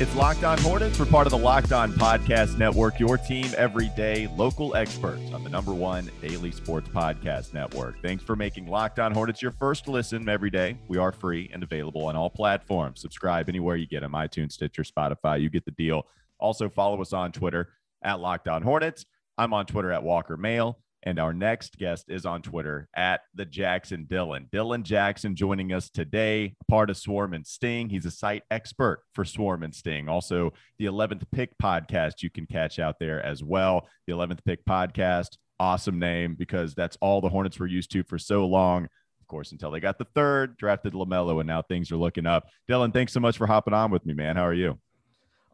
It's Locked On Hornets. We're part of the Locked On Podcast Network, your team every day, local experts on the number one daily sports podcast network. Thanks for making Locked On Hornets your first listen every day. We are free and available on all platforms. Subscribe anywhere you get them iTunes, Stitcher, Spotify. You get the deal. Also, follow us on Twitter at Locked On Hornets. I'm on Twitter at Walker Mail. And our next guest is on Twitter at the Jackson Dylan. Dylan Jackson joining us today, part of Swarm and Sting. He's a site expert for Swarm and Sting. Also, the 11th Pick podcast you can catch out there as well. The 11th Pick podcast, awesome name because that's all the Hornets were used to for so long. Of course, until they got the third, drafted LaMelo, and now things are looking up. Dylan, thanks so much for hopping on with me, man. How are you?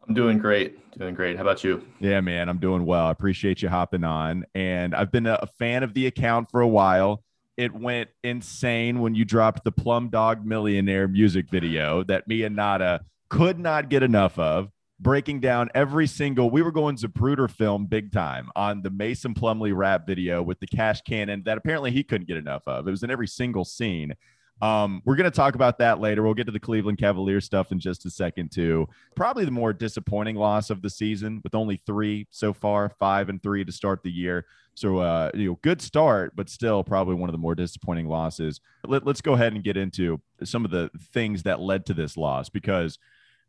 I'm doing great. Doing great. How about you? Yeah, man, I'm doing well. I appreciate you hopping on. And I've been a fan of the account for a while. It went insane when you dropped the Plum Dog Millionaire music video that me and Nada could not get enough of. Breaking down every single, we were going Zapruder film big time on the Mason Plumlee rap video with the cash cannon that apparently he couldn't get enough of. It was in every single scene. Um, we're going to talk about that later. We'll get to the Cleveland Cavaliers stuff in just a second, too. Probably the more disappointing loss of the season with only three so far, five and three to start the year. So, uh, you know, good start, but still probably one of the more disappointing losses. Let, let's go ahead and get into some of the things that led to this loss because,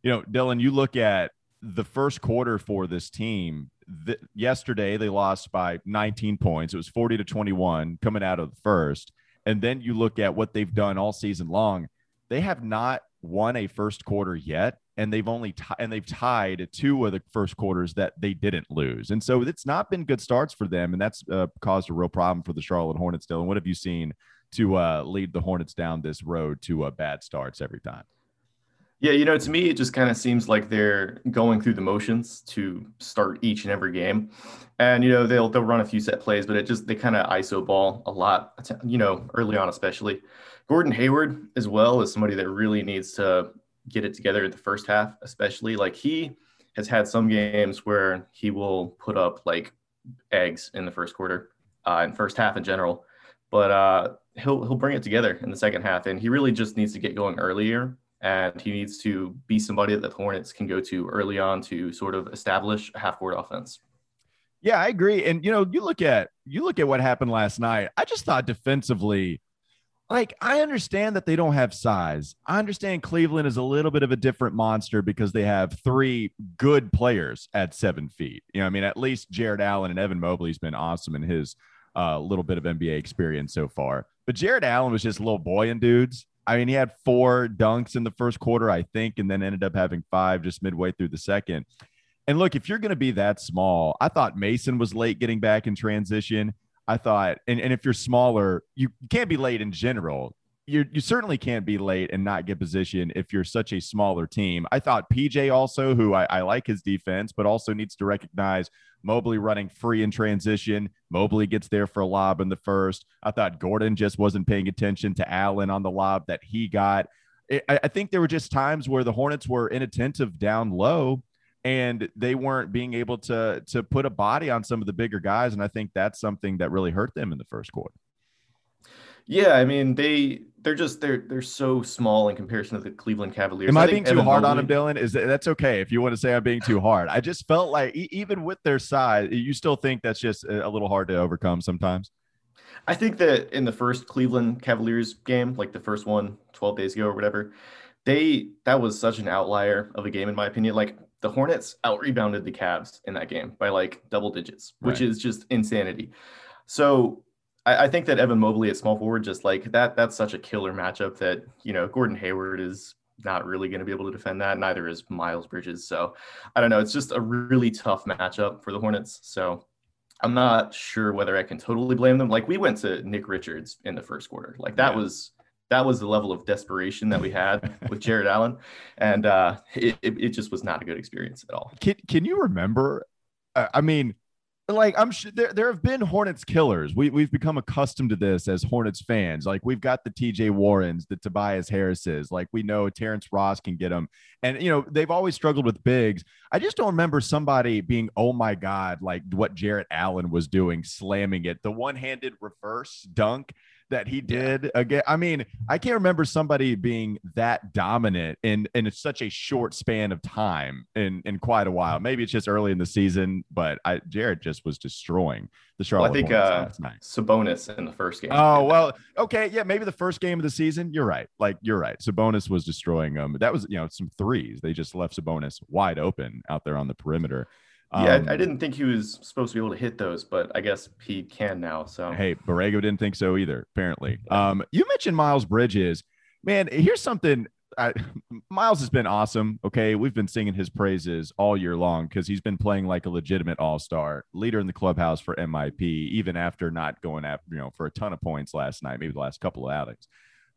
you know, Dylan, you look at the first quarter for this team. The, yesterday, they lost by 19 points. It was 40 to 21 coming out of the first and then you look at what they've done all season long. They have not won a first quarter yet, and they've only t- and they've tied two of the first quarters that they didn't lose. And so it's not been good starts for them, and that's uh, caused a real problem for the Charlotte Hornets. Dylan, what have you seen to uh, lead the Hornets down this road to uh, bad starts every time? Yeah, you know, to me, it just kind of seems like they're going through the motions to start each and every game, and you know they'll they'll run a few set plays, but it just they kind of iso ball a lot, you know, early on especially. Gordon Hayward as well is somebody that really needs to get it together in the first half, especially. Like he has had some games where he will put up like eggs in the first quarter, uh, and first half in general, but uh, he'll he'll bring it together in the second half, and he really just needs to get going earlier and he needs to be somebody that the Hornets can go to early on to sort of establish a half-court offense. Yeah, I agree. And you know, you look at you look at what happened last night. I just thought defensively, like I understand that they don't have size. I understand Cleveland is a little bit of a different monster because they have three good players at seven feet. You know, I mean, at least Jarrett Allen and Evan Mobley's been awesome in his uh, little bit of NBA experience so far. But Jarrett Allen was just a little boy and dudes. I mean, he had four dunks in the first quarter, I think, and then ended up having five just midway through the second. And look, if you're going to be that small, I thought Mason was late getting back in transition. I thought, and, and if you're smaller, you can't be late in general. You, you certainly can't be late and not get position if you're such a smaller team. I thought PJ also, who I, I like his defense, but also needs to recognize Mobley running free in transition. Mobley gets there for a lob in the first. I thought Gordon just wasn't paying attention to Allen on the lob that he got. I, I think there were just times where the Hornets were inattentive down low and they weren't being able to to put a body on some of the bigger guys and i think that's something that really hurt them in the first quarter yeah, I mean they they're just they're they're so small in comparison to the Cleveland Cavaliers. Am I, I being too Evan hard Mobley, on them, Dylan? Is that, that's okay if you want to say I'm being too hard. I just felt like even with their size, you still think that's just a little hard to overcome sometimes. I think that in the first Cleveland Cavaliers game, like the first one 12 days ago or whatever, they that was such an outlier of a game in my opinion. Like the Hornets out rebounded the Cavs in that game by like double digits, which right. is just insanity. So I, I, think that Evan Mobley at small forward, just like that, that's such a killer matchup that, you know, Gordon Hayward is not really going to be able to defend that. Neither is Miles Bridges. So I don't know. It's just a really tough matchup for the Hornets. So I'm not sure whether I can totally blame them. Like we went to Nick Richards in the first quarter. Like that yeah. was that was the level of desperation that we had with Jarrett Allen, and uh, it, it, it just was not a good experience at all. Can Can you remember? Uh, I mean, like I'm sure there, there have been Hornets killers. We we've become accustomed to this as Hornets fans. Like we've got the TJ Warrens, the Tobias Harrises. Like we know Terrence Ross can get them, and you know they've always struggled with bigs. I just don't remember somebody being oh my god like what Jarrett Allen was doing, slamming it, the one handed reverse dunk that he did yeah. again. I mean, I can't remember somebody being that dominant in in such a short span of time in in quite a while. Maybe it's just early in the season, but I Jarrett just was destroying the Charlotte. Well, I think uh, Sabonis in the first game. Oh well, okay, yeah, maybe the first game of the season. You're right. Like you're right. Sabonis was destroying them. That was you know some threes. They just left Sabonis wide open out there on the perimeter. Yeah, um, I, I, didn't think he was supposed to be able to hit those, but I guess he can now. So hey, Borrego didn't think so either. Apparently, um, you mentioned Miles Bridges. Man, here's something. I, Miles has been awesome. Okay, we've been singing his praises all year long because he's been playing like a legitimate all star, leader in the clubhouse for MIP, even after not going after you know for a ton of points last night, maybe the last couple of outings.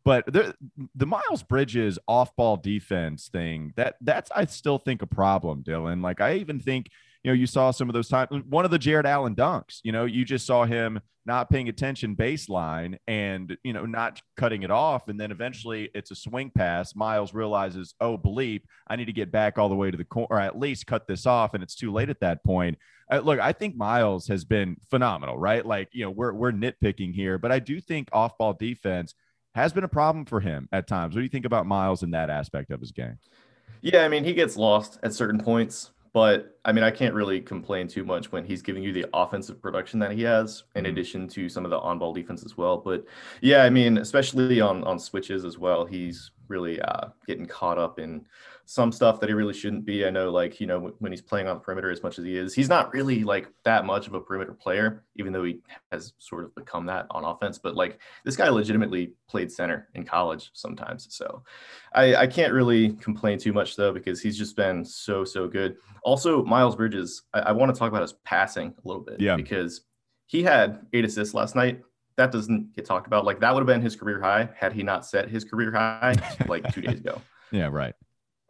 But the, the Miles Bridges off ball defense thing that that's I still think a problem, Dylan. Like I even think you know, you saw some of those times. One of the Jarrett Allen dunks, you know, you just saw him not paying attention baseline and, you know, not cutting it off. And then eventually it's a swing pass. Miles realizes, oh, bleep, I need to get back all the way to the corner, or at least cut this off. And it's too late at that point. Uh, look, I think Miles has been phenomenal, right? Like, you know, we're, we're nitpicking here, but I do think off ball defense has been a problem for him at times. What do you think about Miles in that aspect of his game? Yeah, I mean, he gets lost at certain points. But I mean, I can't really complain too much when he's giving you the offensive production that he has, in mm-hmm. addition to some of the on-ball defense as well. But yeah, I mean, especially on on switches as well, he's really uh, getting caught up in some stuff that he really shouldn't be. I know, like, you know, when he's playing on the perimeter as much as he is, he's not really like that much of a perimeter player, even though he has sort of become that on offense. But like, this guy legitimately played center in college sometimes. So I, I can't really complain too much, though, because he's just been so, so good. Also, Miles Bridges, I, I want to talk about his passing a little bit. Yeah. Because he had eight assists last night that doesn't get talked about. Like that would have been his career high had he not set his career high like two days ago. Yeah, right.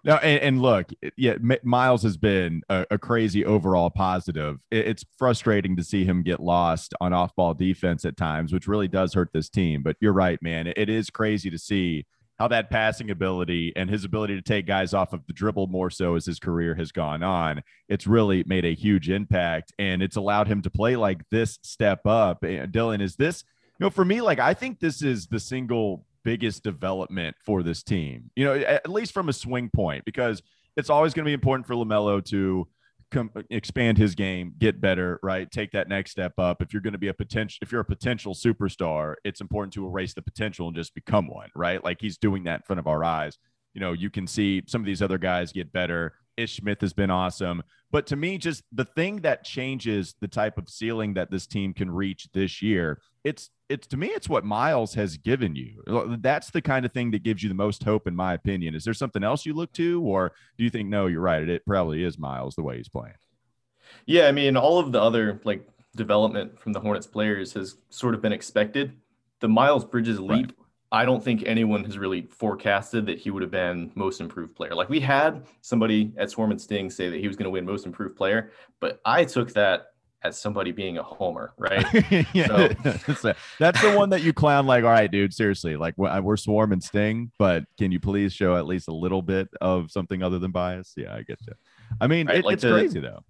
No, and, and, look, yeah, Miles has been a, a crazy overall positive. It, it's frustrating to see him get lost on off-ball defense at times, which really does hurt this team. But you're right, man. It, it is crazy to see how that passing ability and his ability to take guys off of the dribble more so as his career has gone on. It's really made a huge impact, and it's allowed him to play like this step up. And Dylan, is this you know, for me, like I think this is the single biggest development for this team, you know, at least from a swing point, because it's always going to be important for LaMelo to come expand his game, get better, right? Take that next step up. If you're going to be a potential, if you're a potential superstar, it's important to erase the potential and just become one, right? Like he's doing that in front of our eyes. You know, you can see some of these other guys get better. Ish Smith has been awesome. But to me, just the thing that changes the type of ceiling that this team can reach this year, it's it's to me, it's what Miles has given you. That's the kind of thing that gives you the most hope, in my opinion. Is there something else you look to, or do you think no, you're right? It probably is Miles the way he's playing. Yeah, I mean, all of the other like development from the Hornets players has sort of been expected. The Miles Bridges leap, right. I don't think anyone has really forecasted that he would have been most improved player. Like we had somebody at Swarm and Sting say that he was going to win most improved player, but I took that as somebody being a homer, right? yeah, so, that's, a, that's the one that you clown like, all right, dude, seriously, like we're Swarm and Sting, but can you please show at least a little bit of something other than bias? Yeah, I get you. I mean, right, it, like it's the, crazy though.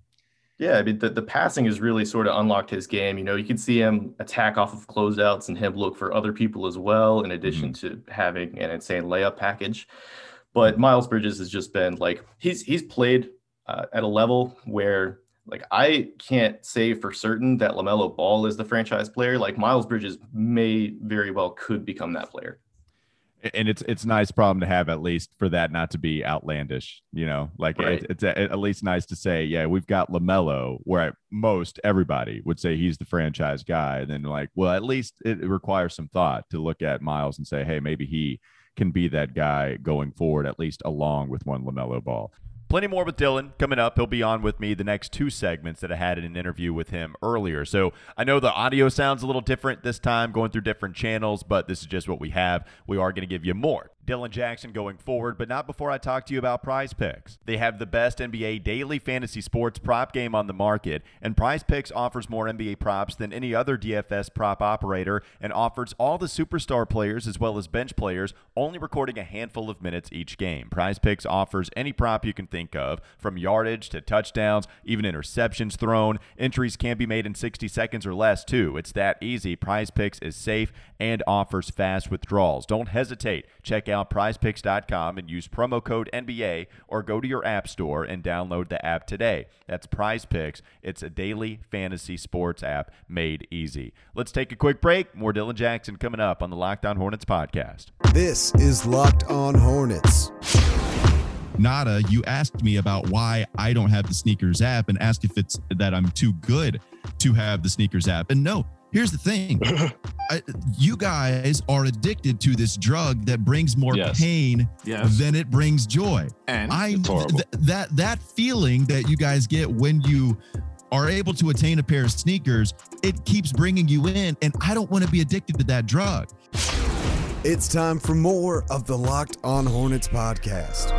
Yeah, I mean, the, the passing has really sort of unlocked his game. You know, you can see him attack off of closeouts and him look for other people as well, in addition mm-hmm. to having an insane layup package. But Miles Bridges has just been like he's he's played uh, at a level where like I can't say for certain that LaMelo Ball is the franchise player. Like Miles Bridges may very well could become that player and it's it's a nice problem to have at least for that not to be outlandish you know like right. it, it's a, at least nice to say yeah we've got lamelo where most everybody would say he's the franchise guy and then like well at least it, it requires some thought to look at miles and say hey maybe he can be that guy going forward at least along with one lamelo ball Plenty more with Dylan coming up. He'll be on with me the next two segments that I had in an interview with him earlier. So I know the audio sounds a little different this time, going through different channels, but this is just what we have. We are going to give you more Dylan Jackson going forward, but not before I talk to you about Prize Picks. They have the best NBA daily fantasy sports prop game on the market, and Prize Picks offers more NBA props than any other DFS prop operator and offers all the superstar players as well as bench players, only recording a handful of minutes each game. Prize Picks offers any prop you can think of, from yardage to touchdowns, even interceptions thrown. Entries can be made in 60 seconds or less, too. It's that easy. Prize Picks is safe and offers fast withdrawals. Don't hesitate. Check out prizepicks.com and use promo code NBA or go to your app store and download the app today. That's Prize Picks. It's a daily fantasy sports app made easy. Let's take a quick break. More Dylan Jackson coming up on the Locked On Hornets podcast. This is Locked On Hornets. Nada, you asked me about why I don't have the sneakers app and asked if it's that I'm too good to have the sneakers app. And no, here's the thing I, you guys are addicted to this drug that brings more Yes. pain Yes. than it brings joy. and I th- that that feeling that you guys get when you are able to attain a pair of sneakers, it keeps bringing you in, and I don't want to be addicted to that drug. It's time for more of the Locked On Hornets podcast.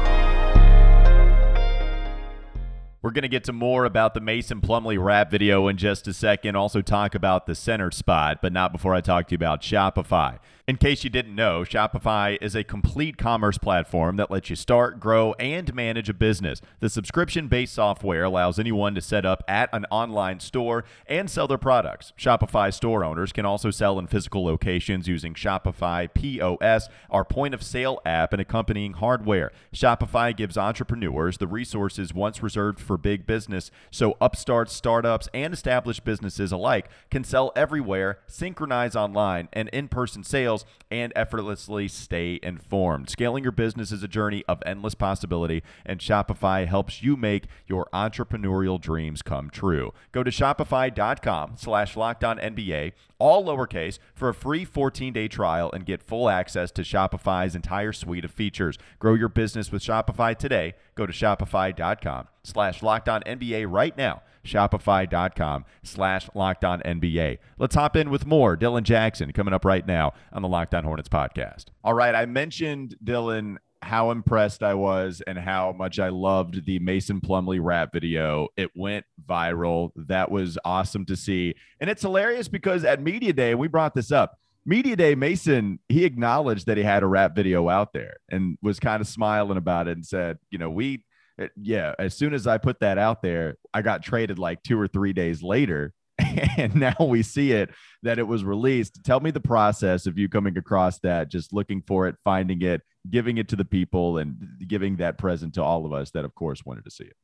We're going to get to more about the Mason Plumlee rap video in just a second. Also, talk about the center spot, but not before I talk to you about Shopify. In case you didn't know, Shopify is a complete commerce platform that lets you start, grow, and manage a business. The subscription based software allows anyone to set up at an online store and sell their products. Shopify store owners can also sell in physical locations using Shopify POS, our point of sale app, and accompanying hardware. Shopify gives entrepreneurs the resources once reserved for big business, so upstarts, startups, and established businesses alike can sell everywhere, synchronize online and in person sales, and effortlessly stay informed. Scaling your business is a journey of endless possibility, and Shopify helps you make your entrepreneurial dreams come true. Go to shopify.com slash NBA, all lowercase, for a free 14-day trial and get full access to Shopify's entire suite of features. Grow your business with Shopify today. Go to shopify.com slash NBA right now. Shopify.com slash Locked On NBA. Let's hop in with more. Dylan Jackson coming up right now on the Locked On Hornets podcast. All right. I mentioned, Dylan, how impressed I was and how much I loved the Mason Plumlee rap video. It went viral. That was awesome to see. And it's hilarious because at Media Day, we brought this up. Media Day, Mason, he acknowledged that he had a rap video out there and was kind of smiling about it and said, you know, we, it- yeah, as soon as I put that out there, I got traded like two or three days later. And now we see it that it was released. Tell me the process of you coming across that, just looking for it, finding it, giving it to the people, and giving that present to all of us that, of course, wanted to see it.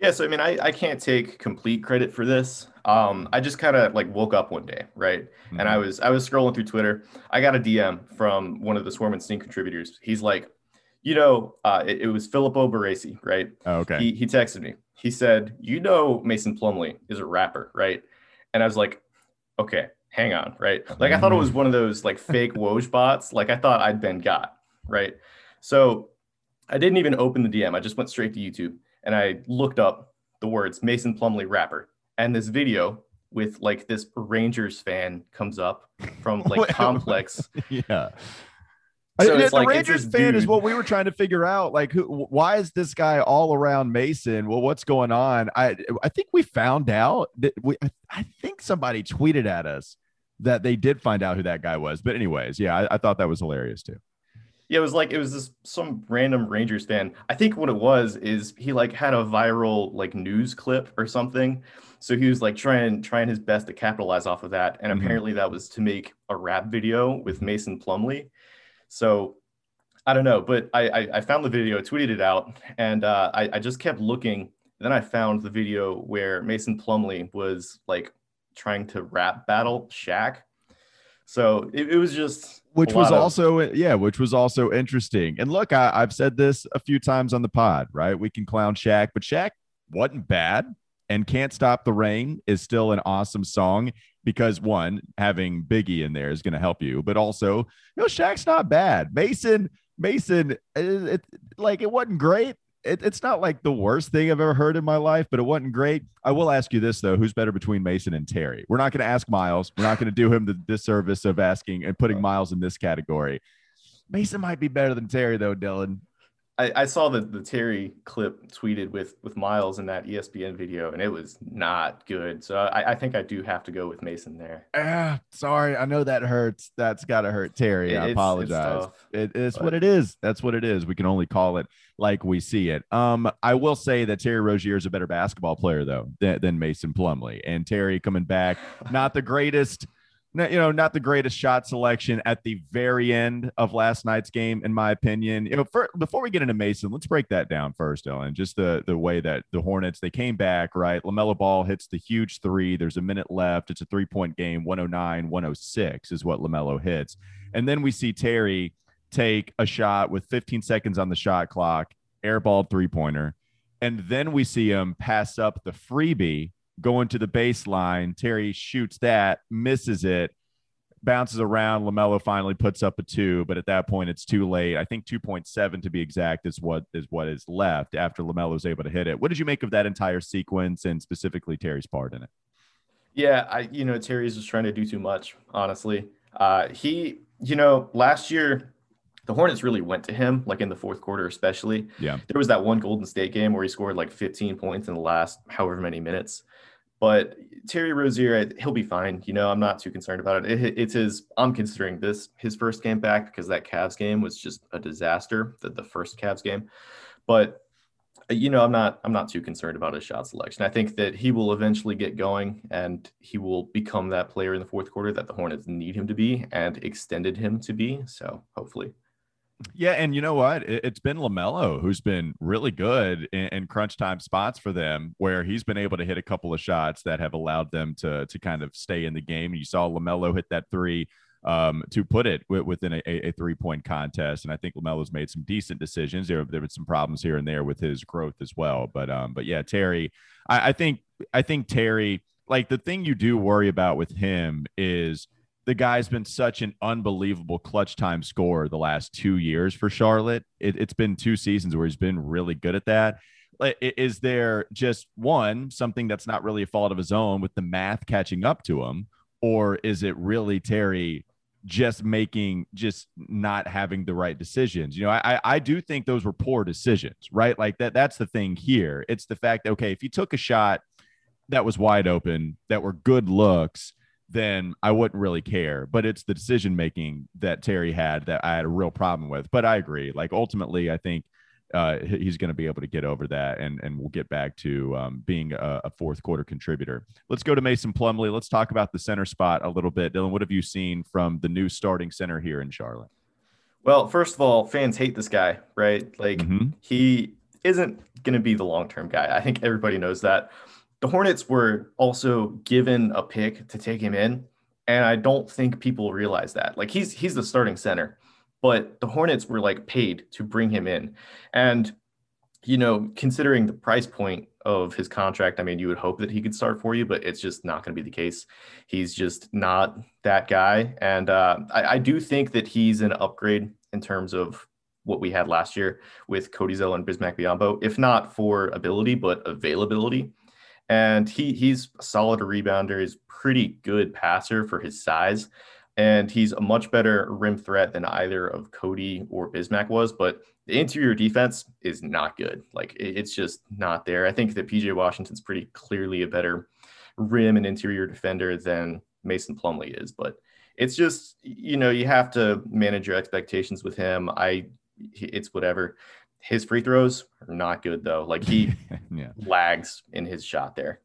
Yeah, so I mean, I, I can't take complete credit for this. Um, I just kind of like woke up one day, right? And I was I was scrolling through Twitter. I got a DM from one of the Swarm and Sting contributors. He's like, you know, uh, it, it was Filippo Baresi, right? Oh, okay. He he texted me. He said, you know, Mason Plumlee is a rapper, right? And I was like, okay, hang on, right? Like I thought it was one of those like fake Woj bots. Like I thought I'd been got, right? So I didn't even open the DM. I just went straight to YouTube and I looked up the words Mason Plumlee rapper. And this video with like this Rangers fan comes up from like Complex. yeah. So I- the like, Rangers fan is what we were trying to figure out. Like, who? Why is this guy all around Mason? Well, what's going on? I I think we found out that we. I, think somebody tweeted at us that they did find out who that guy was. But anyways, yeah, I, I thought that was hilarious too. Yeah, it was like it was this some random Rangers fan. I think what it was is he like had a viral like news clip or something. So he was like trying trying his best to capitalize off of that. And Mhm. apparently that was to make a rap video with Mason Plumlee. So I don't know, but I I, I found the video, tweeted it out, and uh, I, I just kept looking. Then I found the video where Mason Plumlee was like trying to rap battle Shaq. So it, it was just which was of- also yeah which was also interesting and look I, i've said this a few times on the pod right we can clown Shaq, but Shaq wasn't bad and can't stop the rain is still an awesome song because one having biggie in there is going to help you but also you know Shaq's not bad mason mason it, it like it wasn't great it, it's not like the worst thing I've ever heard in my life, but it wasn't great. I will ask you this though: Who's better between Mason and Terry? We're not going to ask Miles. We're not going to do him the disservice of asking and putting Miles in this category. Mason might be better than Terry though, Dylan. I, I saw the, the Terry clip tweeted with with Miles in that ESPN video, and it was not good. So I, I think I do have to go with Mason there. Ah, sorry, I know that hurts. That's got to hurt Terry. It- I it's- it's apologize. It, it's but- what it is. That's what it is. We can only call it like we see it. Um, I will say that Terry Rozier is a better basketball player though than, than Mason Plumlee, and Terry coming back, not the greatest. You know, not the greatest shot selection at the very end of last night's game, in my opinion. You know, for, before we get into Mason, let's break that down first, Ellen. Just the the way that the Hornets they came back, right? Lamelo Ball hits the huge three. There's a minute left. It's a three point game. 109, 106 is what Lamelo hits, and then we see Terry take a shot with 15 seconds on the shot clock, airballed three pointer. And then we see him pass up the freebie going to the baseline. Terry shoots that, misses it, bounces around. LaMelo finally puts up a two, but at that point it's too late. I think 2.7 to be exact is what is what is left after LaMelo is able to hit it. What did you make of that entire sequence and specifically Terry's part in it? Yeah, I you know Terry's just trying to do too much. Honestly, uh, he you know last year the Hornets really went to him like in the fourth quarter, especially. Yeah. there was that one Golden State game where he scored like 15 points in the last however many minutes. But Terry Rozier, he'll be fine. You know, I'm not too concerned about it. it. It's his. I'm considering this his first game back because that Cavs game was just a disaster. The the first Cavs game, but you know, I'm not I'm not too concerned about his shot selection. I think that he will eventually get going and he will become that player in the fourth quarter that the Hornets need him to be and extended him to be. So hopefully. Yeah, and you know what? It, it's been Lamelo who's been really good in, crunch time spots for them, where he's been able to hit a couple of shots that have allowed them to to kind of stay in the game. You saw Lamelo hit that three um, to put it wi- within a, a three point contest, and I think Lamelo's made some decent decisions. There there been some problems here and there with his growth as well, but um, but yeah, Terry, I, I think I think Terry, like the thing you do worry about with him is the guy's been such an unbelievable clutch time scorer the last two years for Charlotte. It, it's been two seasons where he's been really good at that. Is there just one something that's not really a fault of his own with the math catching up to him, or is it really Terry just making just not having the right decisions? You know, I I- I do think those were poor decisions, right? Like that. That's the thing here. It's the fact that okay, if you took a shot that was wide open, that were good looks then I wouldn't really care. But it's the decision making that Terry had that I had a real problem with. But I agree. Like ultimately, I think uh, he's going to be able to get over that, and and we'll get back to um, being a, a fourth quarter contributor. Let's go to Mason Plumlee. Let's talk about the center spot a little bit. Dylan, what have you seen from the new starting center here in Charlotte? Well, first of all, fans hate this guy, right? Like Mhm. he isn't going to be the long-term guy. I think everybody knows that. The Hornets were also given a pick to take him in, and I don't think people realize that. Like he's he's the starting center, but the Hornets were like paid to bring him in. And you know, considering the price point of his contract, I mean, you would hope that he could start for you, but it's just not going to be the case. He's just not that guy. And uh, I, I do think that he's an upgrade in terms of what we had last year with Cody Zell and Bismack Biyombo, if not for ability, but availability. And he he's a solid rebounder, he's pretty good passer for his size. And he's a much better rim threat than either of Cody or Bismack was. But the interior defense is not good. Like it- it's just not there. I think that PJ Washington's pretty clearly a better rim and interior defender than Mason Plumlee is. But it's just you know you have to manage your expectations with him. I it's whatever. His free throws are not good though. Like he yeah. lags in his shot there.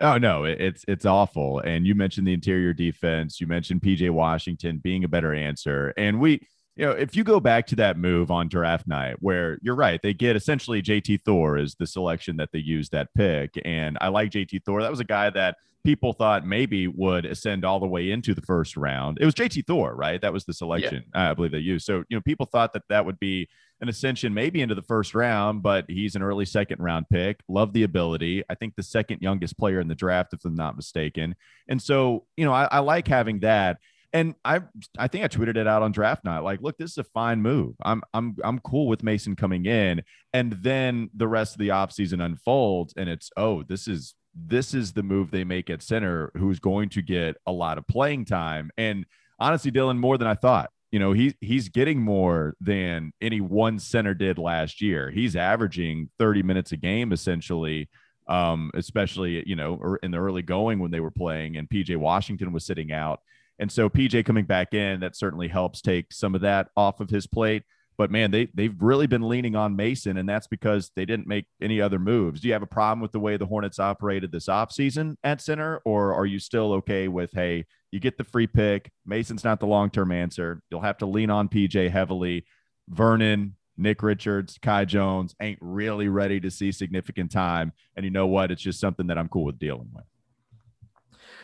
Oh no, it's it's awful. And you mentioned the interior defense. You mentioned PJ Washington being a better answer. And we, you know, if you go back to that move on draft night, where you're right, they get essentially JT Thor is the selection that they used that pick. And I like JT Thor. That was a guy that people thought maybe would ascend all the way into the first round. It was JT Thor, right? That was the selection uh, I believe they used. So you know, people thought that that would be an ascension maybe into the first round, but he's an early second round pick. Love the ability. I think the second youngest player in the draft, if I'm not mistaken. And so, you know, I, I like having that. And I I think I tweeted it out on draft night. Like, look, this is a fine move. I'm I'm I'm cool with Mason coming in. And then the rest of the offseason unfolds and it's oh, this is this is the move they make at center who's going to get a lot of playing time. And honestly, Dylan, more than I thought you know, he he's getting more than any one center did last year. He's averaging 30 minutes a game essentially. Um, especially you know in the early going when they were playing and PJ Washington was sitting out. And so PJ coming back in, that certainly helps take some of that off of his plate. But man, they they've really been leaning on Mason, and that's because they didn't make any other moves. Do you have a problem with the way the Hornets operated this offseason at center, or are you still okay with hey, you get the free pick? Mason's not the long term answer. You'll have to lean on PJ heavily. Vernon, Nick Richards, Kai Jones ain't really ready to see significant time. And you know what? It's just something that I'm cool with dealing with.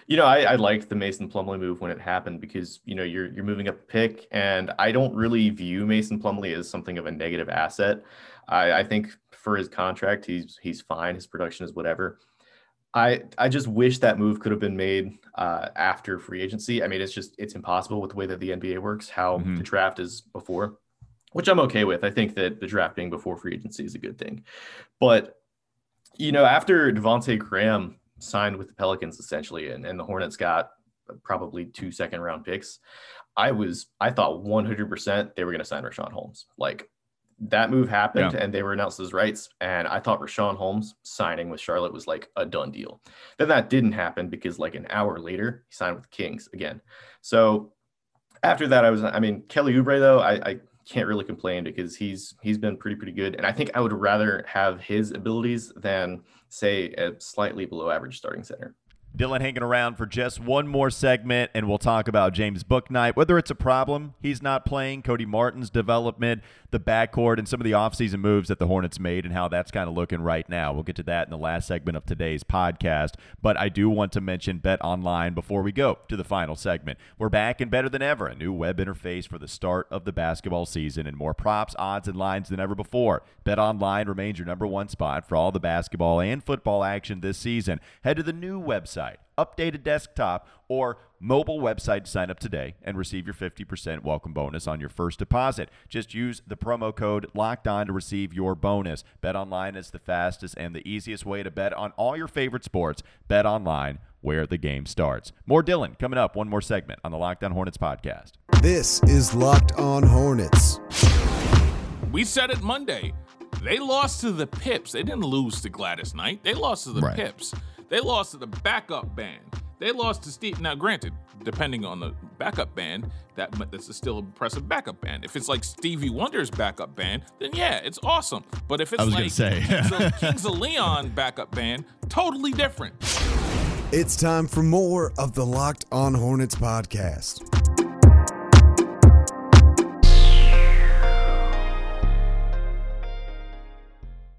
You know, I, I liked the Mason Plumlee move when it happened because you know you're you're moving up a pick, and I don't really view Mason Plumlee as something of a negative asset. I, I think for his contract, he's he's fine. His production is whatever. I I just wish that move could have been made uh, after free agency. I mean, it's just it's impossible with the way that the NBA works. How mm-hmm. the draft is before, which I'm okay with. I think that the draft being before free agency is a good thing, but you know, after Devonte Graham signed with the Pelicans essentially, and, and the Hornets got probably two second round picks. I was I thought 100% they were going to sign Richaun Holmes. Like that move happened yeah. and they were announced as rights. And I thought Richaun Holmes signing with Charlotte was like a done deal. Then that didn't happen because like an hour later he signed with Kings again. So after that, I was I mean Kelly Oubre though I, I can't really complain because he's he's been pretty pretty good. And I think I would rather have his abilities than say a slightly below average starting center. Dylan hanging around for just one more segment, and we'll talk about James Bouknight. Whether it's a problem he's not playing, Cody Martin's development, the backcourt, and some of the offseason moves that the Hornets made, and how that's kind of looking right now. We'll get to that in the last segment of today's podcast. But I do want to mention Bet Online before we go to the final segment. We're back and better than ever. A new web interface for the start of the basketball season, and more props, odds, and lines than ever before. Bet Online remains your number one spot for all the basketball and football action this season. Head to the new website website, updated desktop, or mobile website to sign up today and receive your 50% welcome bonus on your first deposit. Just use the promo code locked on to receive your bonus. Bet online is the fastest and the easiest way to bet on all your favorite sports. Bet online where the game starts. More Dylan coming up, one more segment on the Locked On Hornets podcast. This is Locked On Hornets. We said it Monday. They lost to the Pips. They didn't lose to Gladys Knight. They lost to the right. Pips. They lost to the backup band. They lost to Steve. Now, granted, depending on the backup band, that that's a still impressive backup band. If it's like Stevie Wonder's backup band, then yeah, it's awesome. But if it's like say. Kings, Kings of Leon backup band, totally different. It's time for more of the Locked On Hornets podcast.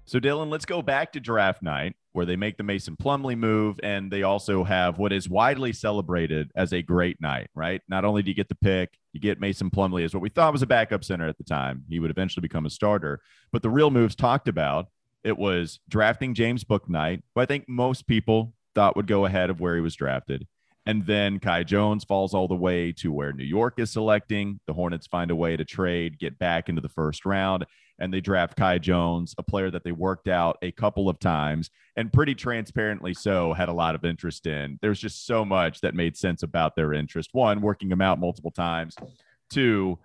So, Dylan, let's go back to draft night where they make the Mason Plumlee move and they also have what is widely celebrated as a great night, right? Not only do you get the pick, you get Mason Plumlee as what we thought was a backup center at the time. He would eventually become a starter. But the real moves talked about it was drafting James Bouknight, who I think most people thought would go ahead of where he was drafted. And then Kai Jones falls all the way to where New York is selecting. The Hornets find a way to trade, get back into the first round and they draft Kai Jones, a player that they worked out a couple of times and pretty transparently so had a lot of interest in. There's just so much that made sense about their interest. One, working him out multiple times. Two,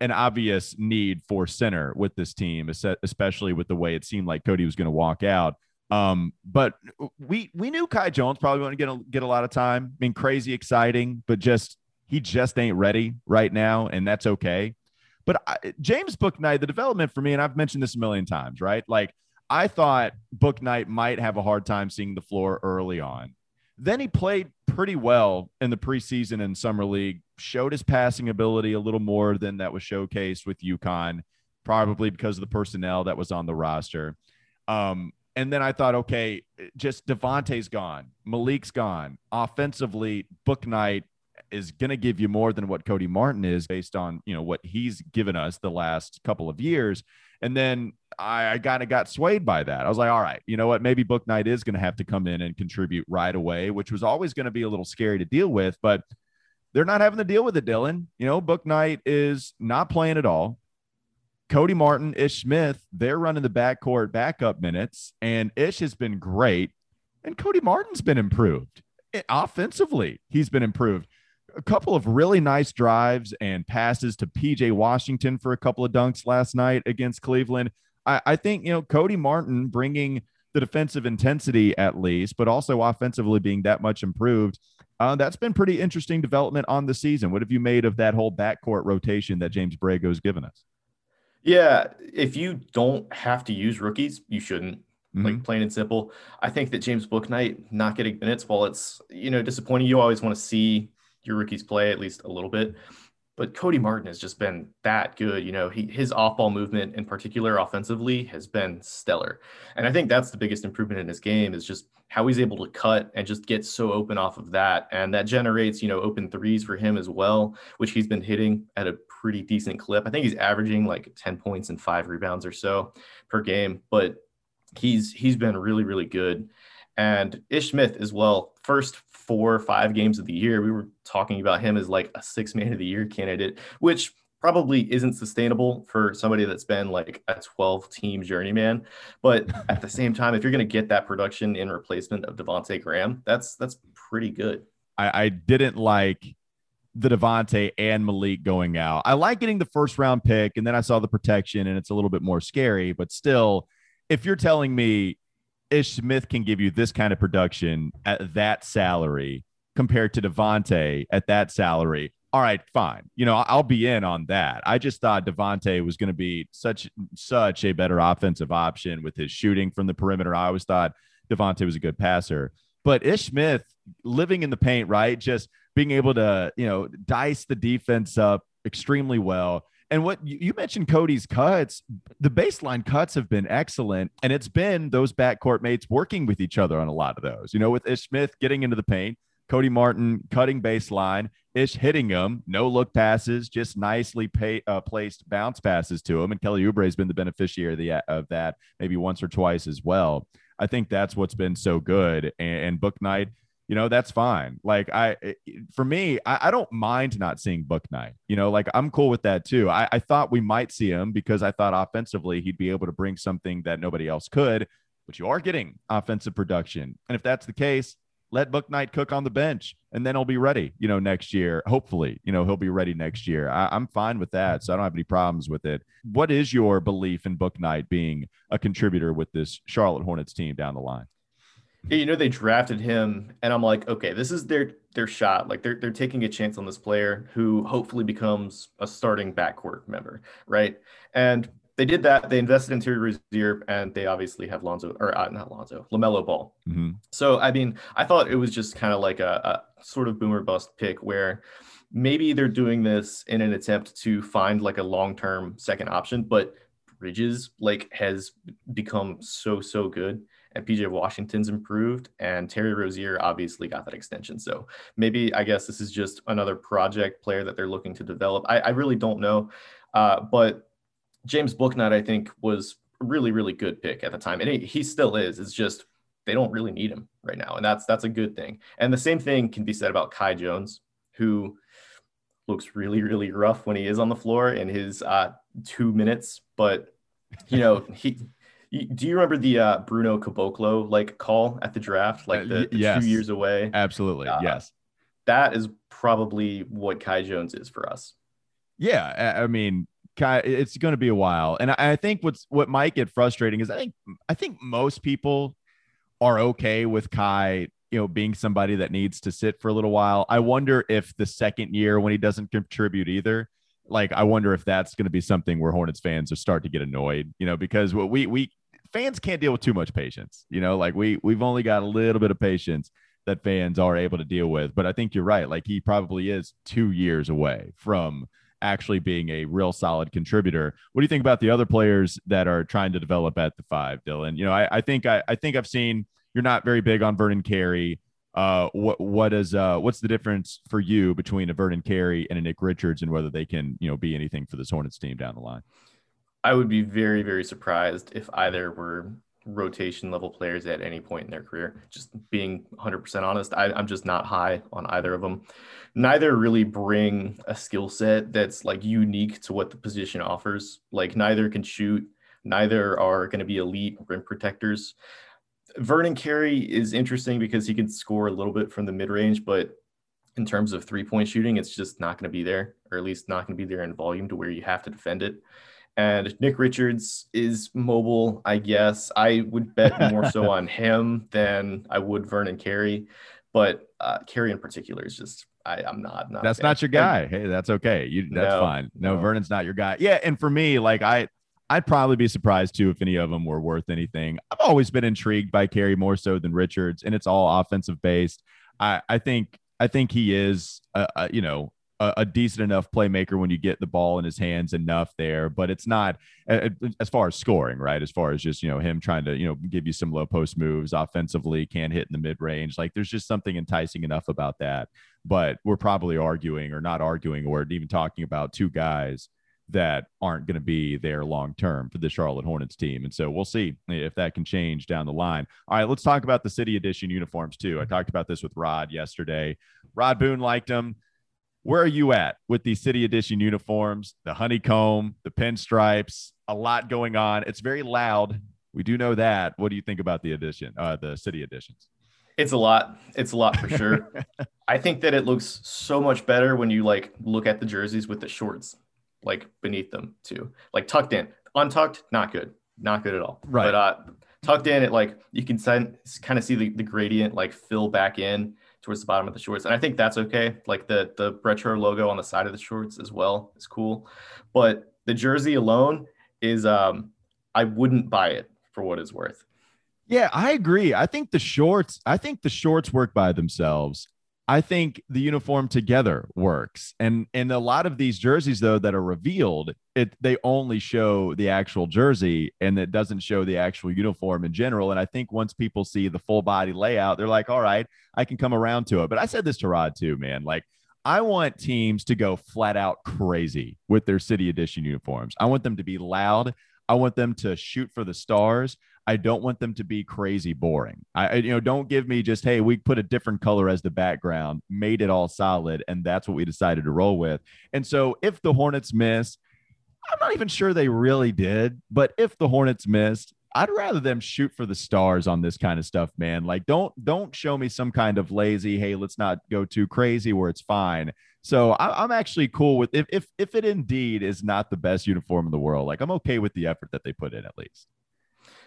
an obvious need for center with this team, especially with the way it seemed like Cody was going to walk out. Um, but we we knew Kai Jones probably wouldn't get a, get a lot of time. I mean, crazy exciting, but just he just ain't ready right now, and that's okay. But I, James Bouknight, the development for me, and I've mentioned this a million times, right? Like I thought Bouknight might have a hard time seeing the floor early on. Then he played pretty well in the preseason and summer league, showed his passing ability a little more than that was showcased with UConn, probably because of the personnel that was on the roster. Um, and then I thought, okay, just Devonte's gone, Malik's gone. Offensively, Bouknight is going to give you more than what Cody Martin is based on, you know, what he's given us the last couple of years. And then I, I kind of got swayed by that. I was like, all right, you know what? Maybe Bouknight is going to have to come in and contribute right away, which was always going to be a little scary to deal with, but they're not having to deal with it, Dylan. You know, Bouknight is not playing at all. Cody Martin, Ish Smith, they're running the backcourt backup minutes, and Ish has been great. And Cody Martin's been improved eh, offensively. He's been improved. A couple of really nice drives and passes to PJ Washington for a couple of dunks last night against Cleveland. I, I think, you know, Cody Martin bringing the defensive intensity at least, but also offensively being that much improved. Uh, that's been pretty interesting development on the season. What have you made of that whole backcourt rotation that James Borrego's given us? Yeah, if you don't have to use rookies, you shouldn't. Mm-hmm. Like plain and simple. I think that James Bouknight not getting minutes, while it's you know disappointing, you always want to see your rookies play at least a little bit. But Cody Martin has just been that good. You know, he his off-ball movement in particular offensively has been stellar. And I think that's the biggest improvement in his game is just how he's able to cut and just get so open off of that. And that generates, you know, open threes for him as well, which he's been hitting at a pretty decent clip. I think he's averaging like 10 points and five rebounds or so per game, but he's he's been really, really good. And Ish Smith as well, first four or five games of the year, we were talking about him as like a six man of the year candidate, which probably isn't sustainable for somebody that's been like a 12 team journeyman. But at the same time, if you're going to get that production in replacement of Devonte Graham, that's that's pretty good. I, I didn't like the Devonte and Malik going out. I like getting the first round pick, and then I saw the protection, and it's a little bit more scary. But still, if you're telling me Ish Smith can give you this kind of production at that salary compared to Devonte at that salary, all right, fine. You know, I'll be in on that. I just thought Devonte was going to be such such a better offensive option with his shooting from the perimeter. I always thought Devonte was a good passer, but Ish Smith living in the paint, right? Just being able to you know dice the defense up extremely well. And what you mentioned, Cody's cuts, the baseline cuts have been excellent. And it's been those backcourt mates working with each other on a lot of those, you know, with Ish Smith getting into the paint, Cody Martin cutting baseline, Ish hitting him, no look passes, just nicely pay, uh, placed bounce passes to him. And Kelly Oubre has been the beneficiary of, the, of that maybe once or twice as well. I think that's what's been so good. And, and Bouknight, you know, that's fine. Like I, for me, I, I, don't mind not seeing Bouknight You know, like I'm cool with that too. I, I thought we might see him because I thought offensively he'd be able to bring something that nobody else could. But you are getting offensive production, and if that's the case, let Bouknight cook on the bench and then he'll be ready, you know, next year. Hopefully, you know, he'll be ready next year. I, am fine with that. So I don't have any problems with it. What is your belief in Bouknight being a contributor with this Charlotte Hornets team down the line? Yeah, you know, they drafted him and I'm like, okay, this is their their shot. Like they're they're taking a chance on this player who hopefully becomes a starting backcourt member, right? And they did that. They invested in Terry Rozier, and they obviously have Lonzo or uh, not Lonzo, Lamelo Ball. Mm-hmm. So I mean, I thought it was just kind of like a, a sort of boomer bust pick where maybe they're doing this in an attempt to find like a long term second option, but Bridges like has become so so good and PJ Washington's improved and Terry Rozier obviously got that extension. So maybe I guess this is just another project player that they're looking to develop. I, I really don't know. Uh, but James Bouknight, I think, was really, really good pick at the time. And he, he still is. It's just they don't really need him right now. And that's that's a good thing. And the same thing can be said about Kai Jones, who looks really, really rough when he is on the floor in his uh, two minutes. But you know, he do you remember the uh, Bruno Caboclo like call at the draft, like the, the yes. two years away? Absolutely, uh, yes. That is probably what Kai Jones is for us. Yeah, I mean, Kai, it's going to be a while. And I think what's what might get frustrating is I think I think most people are okay with Kai, you know, being somebody that needs to sit for a little while. I wonder if the second year when he doesn't contribute either, like I wonder if that's going to be something where Hornets fans are start to get annoyed, you know, because what we we fans can't deal with too much patience, you know, like we we've only got a little bit of patience that fans are able to deal with. But I think you're right. Like he probably is two years away from actually being a real solid contributor. What do you think about the other players that are trying to develop at the five, Dylan? You know, I, I think I, I think I've seen you're not very big on Vernon Carey. Uh, what what is uh what's the difference for you between a Vernon Carey and a Nick Richards and whether they can you know be anything for this Hornets team down the line? I would be very very surprised if either were rotation level players at any point in their career. Just being 100% honest, I, am just not high on either of them. Neither really bring a skill set that's like unique to what the position offers. Like neither can shoot, neither are going to be elite rim protectors. Vernon Carey is interesting because he can score a little bit from the mid range, but in terms of three point shooting, it's just not going to be there, or at least not going to be there in volume to where you have to defend it. And Nick Richards is mobile, I guess. I would bet more so on him than I would Vernon Carey, but uh, Carey in particular is just I, am not, not. That's not your guy. Hey, that's okay. You that's no, fine. No, no, Vernon's not your guy. Yeah, and for me, like I, I'd probably be surprised too if any of them were worth anything. I've always been intrigued by Carey more so than Richards, and it's all offensive based. I, I think I think he is, a, a, you know, a, a, decent enough playmaker when you get the ball in his hands enough there, but it's not as far as scoring, right? As far as just, you know, him trying to, you know, give you some low post moves offensively, can't hit in the mid range. Like there's just something enticing enough about that. But we're probably arguing or not arguing or even talking about two guys that aren't going to be there long term for the Charlotte Hornets team. And so we'll see if that can change down the line. All right, let's talk about the City Edition uniforms too. I talked about this with Rod yesterday. Rod Boone liked them where are you at with the city edition uniforms, the honeycomb, the pinstripes? A lot going on. It's very loud. We do know that. What do you think about the edition, uh, the city editions? It's a lot. It's a lot for sure. I think that it looks so much better when you like look at the jerseys with the shorts like beneath them too, like tucked in. Untucked, not good, not good at all. Right. But uh, tucked in, it like you can kind of see the, the gradient like fill back in towards the bottom of the shorts. And I think that's okay. Like the the retro logo on the side of the shorts as well is cool. But the jersey alone is um I wouldn't buy it for what it's worth. Yeah, I agree. I think the shorts, I think the shorts work by themselves. I think the uniform together works. And and a lot of these jerseys though that are revealed, it they only show the actual jersey and it doesn't show the actual uniform in general. And I think once people see the full body layout, they're like, all right, I can come around to it. But I said this to Rod too, man. Like I want teams to go flat out crazy with their city edition uniforms. I want them to be loud. I want them to shoot for the stars. I don't want them to be crazy boring. I, you know, don't give me just, hey, we put a different color as the background, made it all solid, and that's what we decided to roll with. And so if the Hornets miss, I'm not even sure they really did, but if the Hornets missed, I'd rather them shoot for the stars on this kind of stuff, man. Like, don't don't show me some kind of lazy, hey, let's not go too crazy where it's fine. So I, am actually cool with if if if it indeed is not the best uniform in the world, like I'm okay with the effort that they put in at least.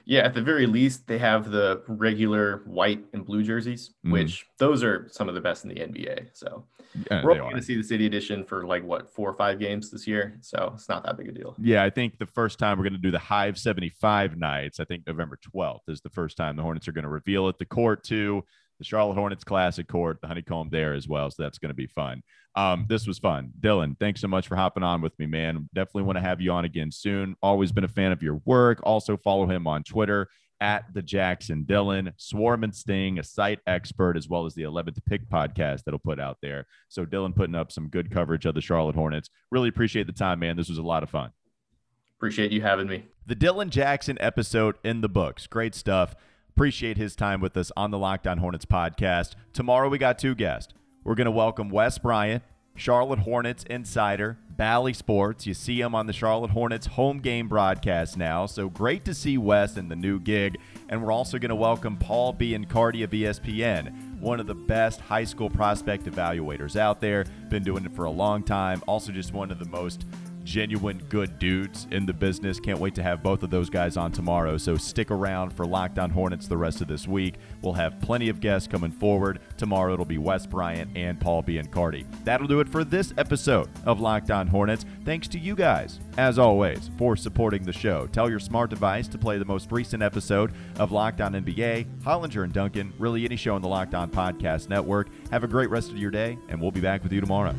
Yeah, at the very least, they have the regular white and blue jerseys, mm-hmm. which those are some of the best in the NBA. So yeah, we're going to see the City Edition for like what four or five games this year. So it's not that big a deal. Yeah, I think the first time we're going to do the Hive 75 nights, I think November 12th is the first time the Hornets are going to reveal it. The court too the Charlotte Hornets Classic Court, the honeycomb there as well. So that's going to be fun. Um, this was fun. Dylan, thanks so much for hopping on with me, man. Definitely want to have you on again soon. Always been a fan of your work. Also follow him on Twitter at the Jackson Dylan, Swarm and Sting, a site expert, as well as the 11th Pick podcast that'll put out there. So Dylan putting up some good coverage of the Charlotte Hornets. Really appreciate the time, man. This was a lot of fun. Appreciate you having me. The Dylan Jackson episode in the books. Great stuff. Appreciate his time with us on the Lockdown Hornets podcast. Tomorrow we got two guests. We're going to welcome Wes Bryant, Charlotte Hornets insider, Bally Sports. You see him on the Charlotte Hornets home game broadcast now. So great to see Wes in the new gig. And we're also going to welcome Paul Biancardi of ESPN, one of the best high school prospect evaluators out there. Been doing it for a long time. Also, just one of the most genuine good dudes in the business. Can't wait to have both of those guys on tomorrow. So stick around for Lockdown Hornets the rest of this week. We'll have plenty of guests coming forward. Tomorrow it'll be Wes Bryant and Paul Biancardi. That'll do it for this episode of Lockdown Hornets. Thanks to you guys, as always, for supporting the show. Tell your smart device to play the most recent episode of Lockdown NBA, Hollinger and Duncan, really any show on the Lockdown Podcast Network. Have a great rest of your day, and we'll be back with you tomorrow.